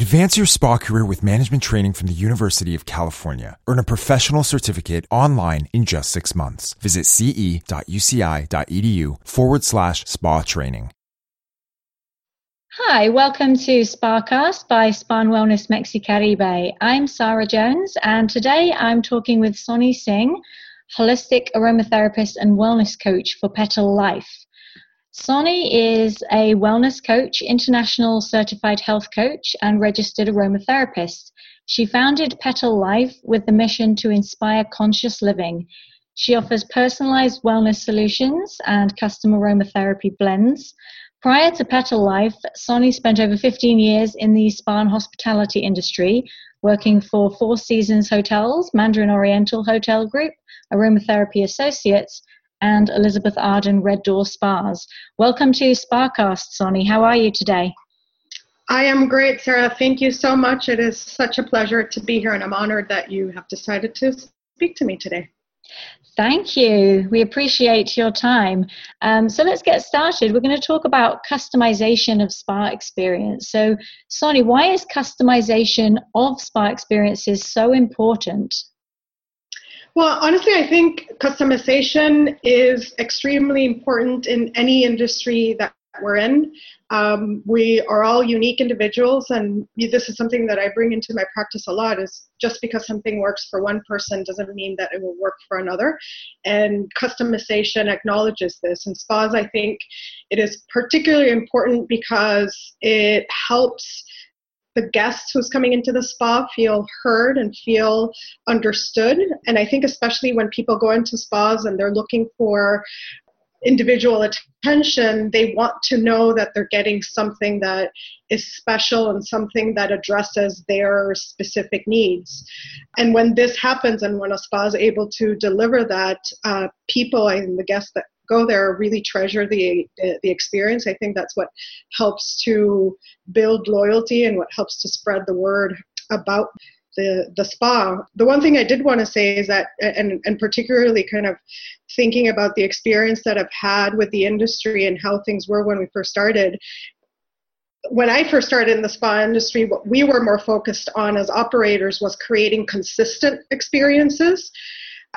Advance your spa career with management training from the University of California. Earn a professional certificate online in just six months. Visit ce.uci.edu forward slash spa training. Hi, welcome to SpaCast by Spa and Wellness Mexicaribe. I'm Sarah Jones, and today I'm talking with Sonny Singh, holistic aromatherapist and wellness coach for Petal Life. Sonny is a wellness coach, international certified health coach, and registered aromatherapist. She founded Petal Life with the mission to inspire conscious living. She offers personalized wellness solutions and custom aromatherapy blends. Prior to Petal Life, Sonny spent over 15 years in the spa and hospitality industry, working for Four Seasons Hotels, Mandarin Oriental Hotel Group, Aromatherapy Associates, and Elizabeth Arden Red Door Spas. Welcome to SpaCast, Sonny. How are you today? I am great, Sarah. Thank you so much. It is such a pleasure to be here, and I'm honored that you have decided to speak to me today. Thank you. We appreciate your time. Um, so let's get started. We're going to talk about customization of spa experience. So, Sonny, why is customization of spa experiences so important? Well, honestly, I think customization is extremely important in any industry that we're in. Um, we are all unique individuals, and this is something that I bring into my practice a lot. Is just because something works for one person doesn't mean that it will work for another. And customization acknowledges this. In spas, I think it is particularly important because it helps the guests who's coming into the spa feel heard and feel understood. And I think, especially when people go into spas and they're looking for individual attention, they want to know that they're getting something that is special and something that addresses their specific needs. And when this happens and when a spa is able to deliver that, uh, people and the guests that go there really treasure the, the, experience. I think that's what helps to build loyalty and what helps to spread the word about the the spa. The one thing I did want to say is that, and and particularly kind of thinking about the experience that I've had with the industry and how things were when we first started. When I first started in the spa industry, what we were more focused on as operators was creating consistent experiences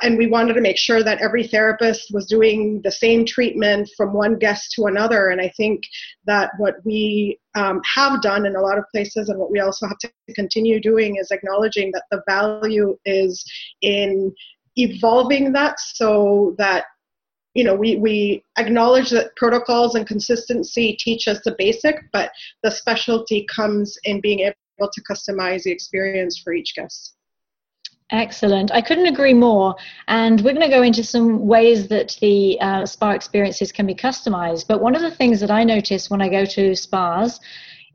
and we wanted to make sure that every therapist was doing the same treatment from one guest to another. And i think that what we um, have done in a lot of places and what we also have to continue doing is acknowledging that the value is in evolving that so that you know we, we acknowledge that protocols and consistency teach us the basic but the specialty comes in being able to customize the experience for each guest Excellent. I couldn't agree more. And we're going to go into some ways that the uh, spa experiences can be customized. But one of the things that I notice when I go to spas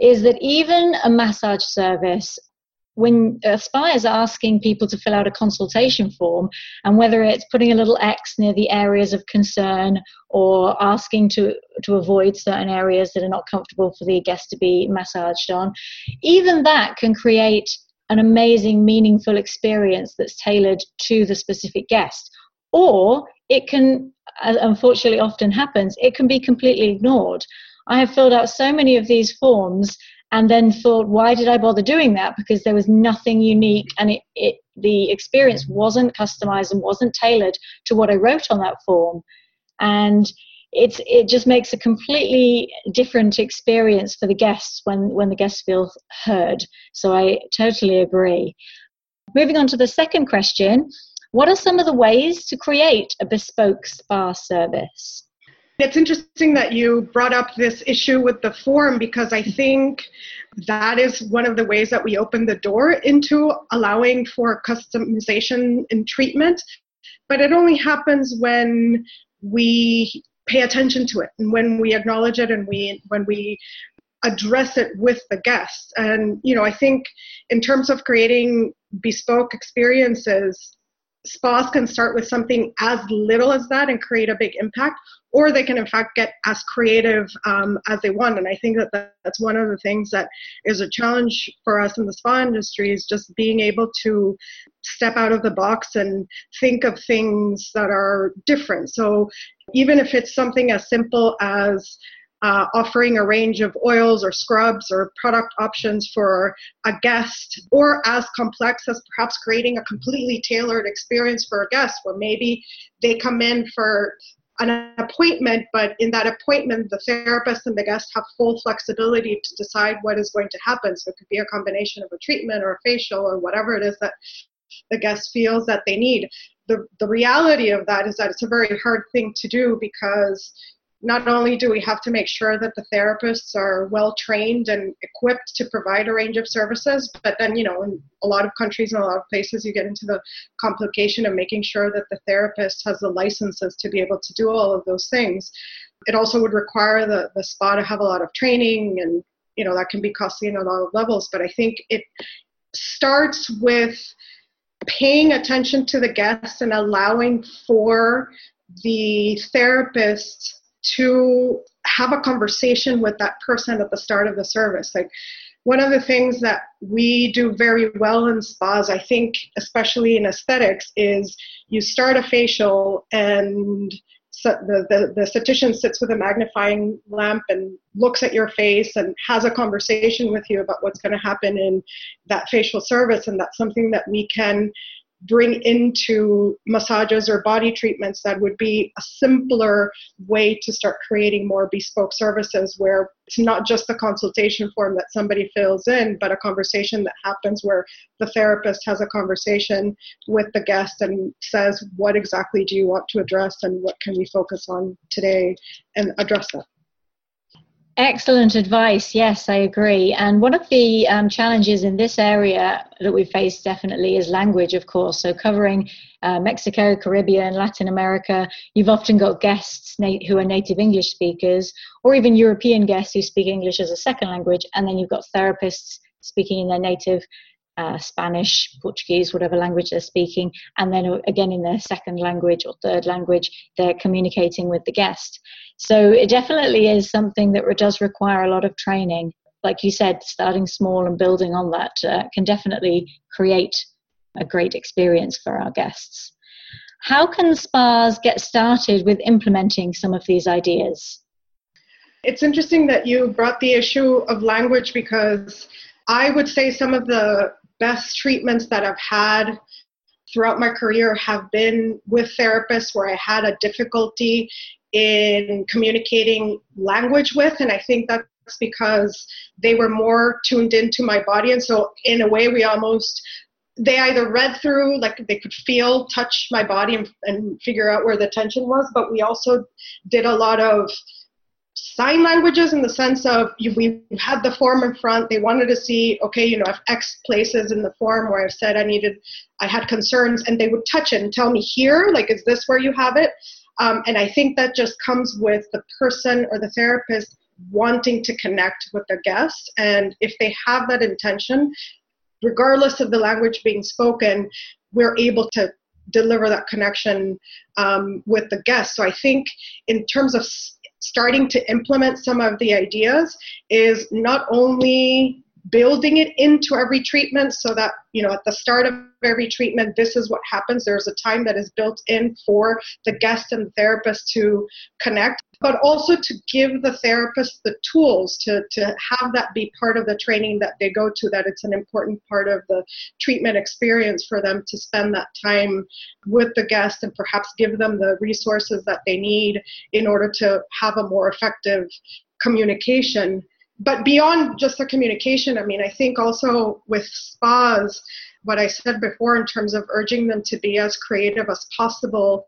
is that even a massage service, when a spa is asking people to fill out a consultation form, and whether it's putting a little X near the areas of concern or asking to, to avoid certain areas that are not comfortable for the guest to be massaged on, even that can create an amazing, meaningful experience that's tailored to the specific guest. Or it can, as unfortunately, often happens, it can be completely ignored. I have filled out so many of these forms and then thought, why did I bother doing that? Because there was nothing unique and it, it, the experience wasn't customized and wasn't tailored to what I wrote on that form. And it's it just makes a completely different experience for the guests when when the guests feel heard. So i totally agree. Moving on to the second question what are some of the ways to create a bespoke spa service? It's interesting that you brought up this issue with the form because I think that is one of the ways that we open the door into allowing for customization in treatment. But it only happens when we pay attention to it. And when we acknowledge it and we when we address it with the guests. And you know i think in terms of creating bespoke experiences spas can start with something as little as that and create a big impact or they can in fact get as creative um, as they want. And i think that that's one of the things that is a challenge for us in the spa industry is just being able to step out of the box and think of things that are different. So even if it's something as simple as uh, offering a range of oils or scrubs or product options for a guest, or as complex as perhaps creating a completely tailored experience for a guest where maybe they come in for an appointment, but in that appointment, the therapist and the guest have full flexibility to decide what is going to happen. So it could be a combination of a treatment or a facial or whatever it is that the guest feels that they need. The, the reality of that is that it's a very hard thing to do because not only do we have to make sure that the therapists are well trained and equipped to provide a range of services, but then, you know, in a lot of countries and a lot of places, you get into the complication of making sure that the therapist has the licenses to be able to do all of those things. It also would require the, the spa to have a lot of training, and, you know, that can be costly on a lot of levels. But I think it starts with paying attention to the guests and allowing for the therapist to have a conversation with that person at the start of the service. Like one of the things that we do very well in spas, I think, especially in aesthetics, is you start a facial and so the, the, the esthetician sits with a magnifying lamp and looks at your face and has a conversation with you about what's going to happen in that facial service. And that's something that we can bring into massages or body treatments that would be a simpler way to start creating more bespoke services where it's not just a consultation form that somebody fills in, but a conversation that happens where the therapist has a conversation with the guest and says, What exactly do you want to address and what can we focus on today and address that. Excellent advice. Yes, I agree. And one of the um, challenges in this area that we face definitely is language, of course. So, covering uh, Mexico, Caribbean, Latin America, you've often got guests who are native English speakers, or even European guests who speak English as a second language, and then you've got therapists speaking in their native uh, Spanish, Portuguese, whatever language they're speaking, and then uh, again in their second language or third language, they're communicating with the guest. So it definitely is something that does require a lot of training. Like you said, starting small and building on that uh, can definitely create a great experience for our guests. How can spas get started with implementing some of these ideas? It's interesting that you brought the issue of language because I would say some of the best treatments that I've had throughout my career have been with therapists where I had a difficulty in communicating language with, and I think that's because they were more tuned into my body, and so in a way, we almost they either read through like they could feel touch my body and, and figure out where the tension was but we also did a lot of sign languages in the sense of we had the form in front. They wanted to see, okay, you know, I've X places in the form where I've said I needed, I had concerns, and they would touch it and tell me here, like, is this where you have it? Um, and I think that just comes with the person or the therapist wanting to connect with the guest. And if they have that intention, regardless of the language being spoken, we're able to deliver that connection um, with the guest. So I think in terms of starting to implement some of the ideas is not only building it into every treatment so that you know at the start of every treatment this is what happens there's a time that is built in for the guest and the therapist to connect but also to give the therapist the tools to, to have that be part of the training that they go to, that it's an important part of the treatment experience for them to spend that time with the guest and perhaps give them the resources that they need in order to have a more effective communication. But beyond just the communication, I mean, I think also with spas, what I said before in terms of urging them to be as creative as possible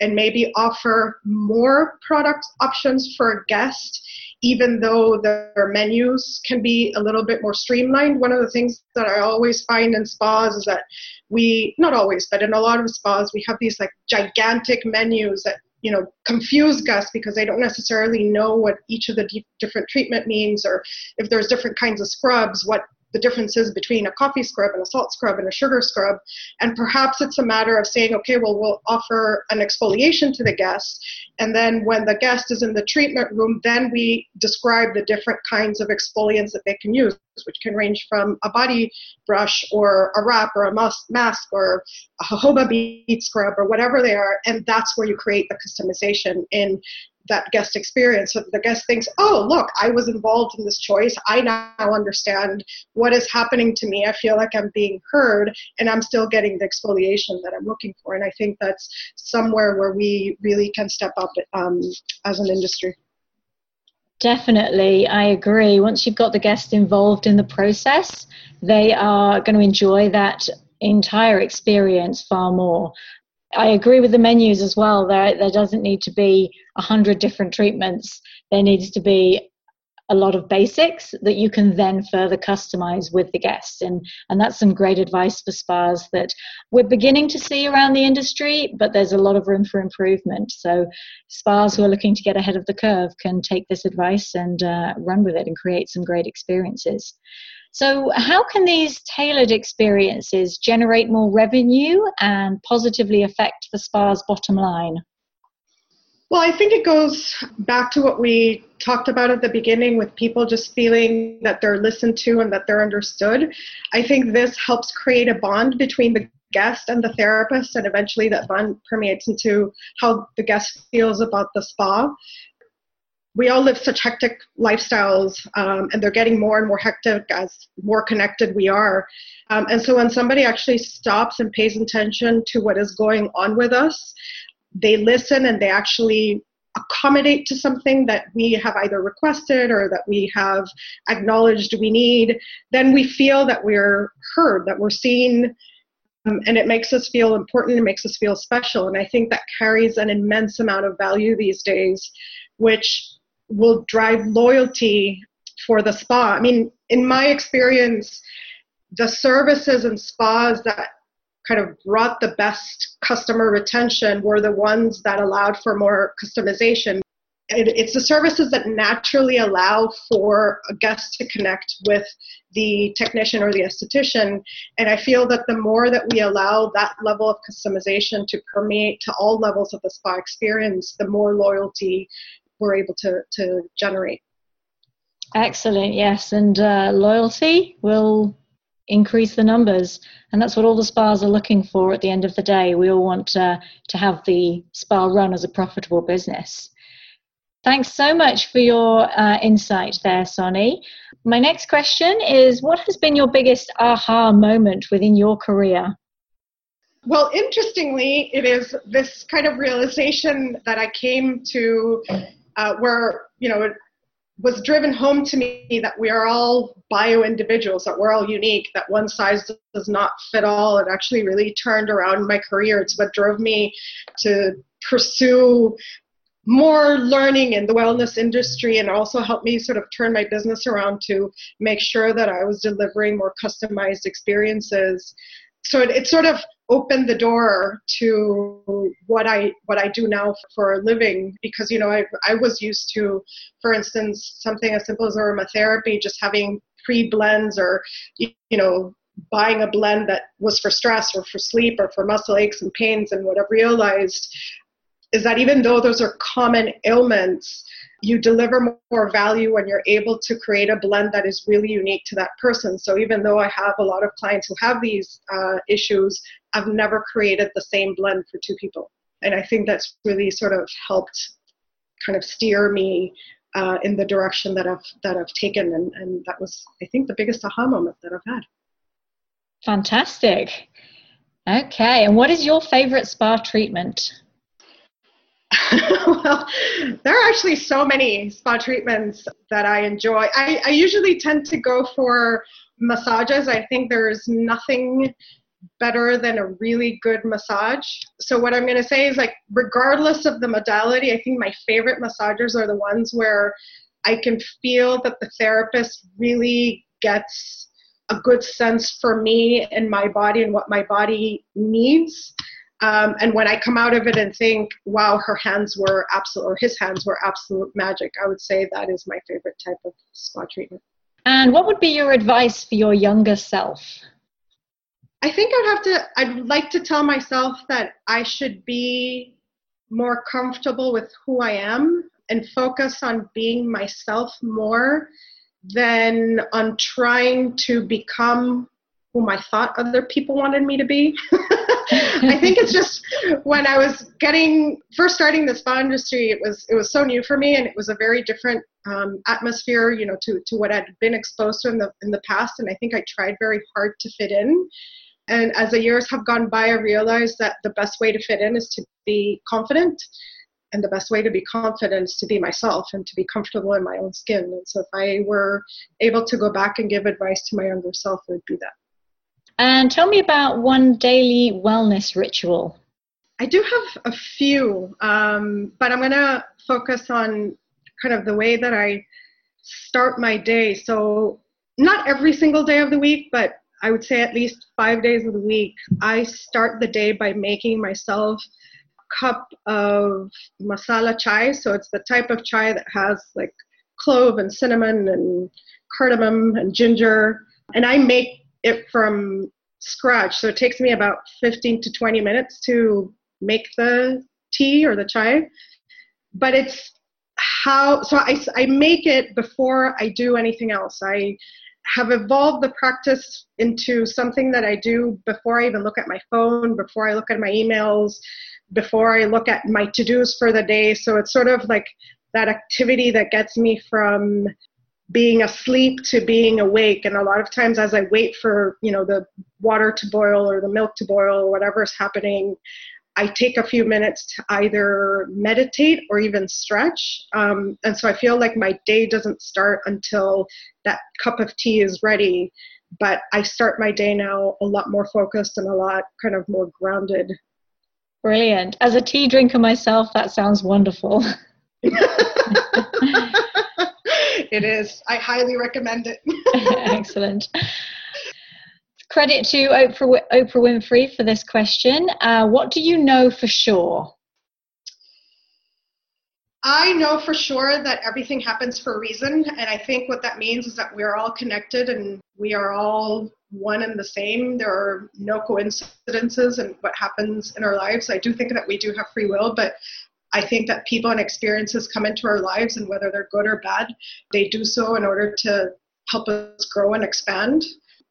and maybe offer more product options for a guest even though their menus can be a little bit more streamlined. One of the things that I always find in spas is that we, not always, but in a lot of spas, we have these like gigantic menus that you know confuse guests because they don't necessarily know what each of the different treatment means or if there's different kinds of scrubs what the differences between a coffee scrub and a salt scrub and a sugar scrub. And perhaps it's a matter of saying, okay, well, we'll offer an exfoliation to the guest. And then when the guest is in the treatment room, then we describe the different kinds of exfoliants that they can use, which can range from a body brush or a wrap or a mask or a jojoba bead scrub or whatever they are. And that's where you create the customization in that guest experience so the guest thinks oh look i was involved in this choice i now understand what is happening to me i feel like i'm being heard and i'm still getting the exfoliation that i'm looking for and i think that's somewhere where we really can step up um, as an industry Definitely, I agree. Once you've got the guests involved in the process, they are going to enjoy that entire experience far more. I agree with the menus as well. There, there doesn't need to be a hundred different treatments. There needs to be a lot of basics that you can then further customize with the guests and and that's some great advice for spas that we're beginning to see around the industry but there's a lot of room for improvement. So spas who are looking to get ahead of the curve can take this advice and uh, run with it and create some great experiences. So how can these tailored experiences generate more revenue and positively affect the spa's bottom line well, I think it goes back to what we talked about at the beginning with people just feeling that they're listened to and that they're understood. I think this helps create a bond between the guest and the therapist, and eventually that bond permeates into how the guest feels about the spa. We all live such hectic lifestyles, um, and they're getting more and more hectic as more connected we are. Um, and so when somebody actually stops and pays attention to what is going on with us, they listen and they actually accommodate to something that we have either requested or that we have acknowledged we need, then we feel that we're heard, that we're seen, um, and it makes us feel important, it makes us feel special. And I think that carries an immense amount of value these days, which will drive loyalty for the spa. I mean, in my experience, the services and spas that kind of brought the best customer retention were the ones that allowed for more customization. it's the services that naturally allow for a guest to connect with the technician or the esthetician. And I feel that the more that we allow that level of customization to permeate to all levels of the spa experience, the more loyalty we're able to, to generate. Excellent, yes. And uh, loyalty will increase the numbers. And that's what all the spas are looking for at the end of the day. We all want uh, to have the spa run as a profitable business. Thanks so much for your uh, insight there, Sonny. My next question is What has been your biggest aha moment within your career? Well, interestingly, it is this kind of realization that I came to uh, where, you know, was driven home to me that we are all bio individuals, that we're all unique, that one size does not fit all. It actually really turned around my career. It's what drove me to pursue more learning in the wellness industry and also helped me sort of turn my business around to make sure that I was delivering more customized experiences. So it, it sort of opened the door to what I what I do now for a living because you know I I was used to, for instance, something as simple as aromatherapy, just having pre blends or you know buying a blend that was for stress or for sleep or for muscle aches and pains and what I've realized is that even though those are common ailments you deliver more value when you're able to create a blend that is really unique to that person. So even though I have a lot of clients who have these uh, issues, I've never created the same blend for two people. And I think that's really sort of helped kind of steer me uh, in the direction that I've that I've taken, and, and that was I think the biggest aha moment that I've had. Fantastic. Okay, and what is your favorite spa treatment? well, there are actually so many spa treatments that I enjoy. I, I usually tend to go for massages. I think there's nothing better than a really good massage. So what I'm going to say is like regardless of the modality, I think my favorite massagers are the ones where I can feel that the therapist really gets a good sense for me and my body and what my body needs um, and when I come out of it and think, wow, her hands were absolute, or his hands were absolute magic, I would say that is my favorite type of spa treatment. And what would be your advice for your younger self? I think I'd have to, I'd like to tell myself that I should be more comfortable with who I am and focus on being myself more than on trying to become whom I thought other people wanted me to be. I think it's just when I was getting first starting the spa industry, it was it was so new for me, and it was a very different um, atmosphere, you know, to to what I'd been exposed to in the in the past. And I think I tried very hard to fit in. And as the years have gone by, I realized that the best way to fit in is to be confident. And the best way to be confident is to be myself and to be comfortable in my own skin. And so, if I were able to go back and give advice to my younger self, it would be that. And tell me about one daily wellness ritual. I do have a few, um, but I'm going to focus on kind of the way that I start my day. So, not every single day of the week, but I would say at least five days of the week, I start the day by making myself a cup of masala chai. So, it's the type of chai that has like clove and cinnamon and cardamom and ginger. And I make it from scratch. So it takes me about 15 to 20 minutes to make the tea or the chai. But it's how, so I, I make it before I do anything else. I have evolved the practice into something that I do before I even look at my phone, before I look at my emails, before I look at my to dos for the day. So it's sort of like that activity that gets me from being asleep to being awake. And a lot of times as i wait for you know the water to boil or the milk to boil or whatever is happening i take a few minutes to either meditate or even stretch. Um, and so i feel like my day doesn't start until that cup of tea is ready but i start my day now a lot more focused and a lot kind of more grounded. Brilliant. As a tea drinker myself that sounds wonderful it is. I highly recommend it. Excellent. Credit to Oprah, Oprah Winfrey for this question. Uh, what do you know for sure? I know for sure that everything happens for a reason, and I think what that means is that we're all connected and we are all one and the same. There are no coincidences in what happens in our lives. I do think that we do have free will, but I think that people and experiences come into our lives, and whether they're good or bad, they do so in order to help us grow and expand.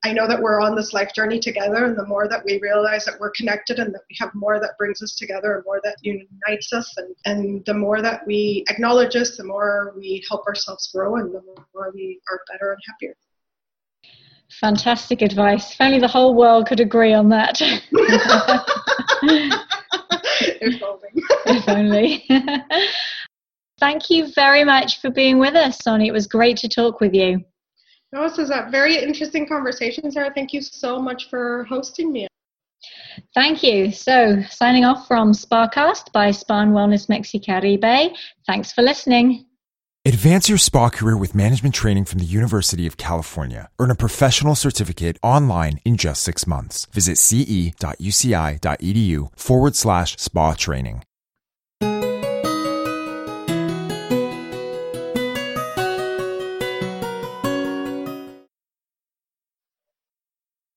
I know that we're on this life journey together, and the more that we realize that we're connected and that we have more that brings us together and more that unites us, and, and the more that we acknowledge us, the more we help ourselves grow and the more we are better and happier. Fantastic advice. If only the whole world could agree on that. if only. if only. Thank you very much for being with us, Sonny. It was great to talk with you. No, this was a very interesting conversation, Sarah. Thank you so much for hosting me. Thank you. So, signing off from SpaCast by Spa and Wellness Mexicaribe. Thanks for listening. Advance your spa career with management training from the University of California. Earn a professional certificate online in just six months. Visit ce.uci.edu forward slash spa training.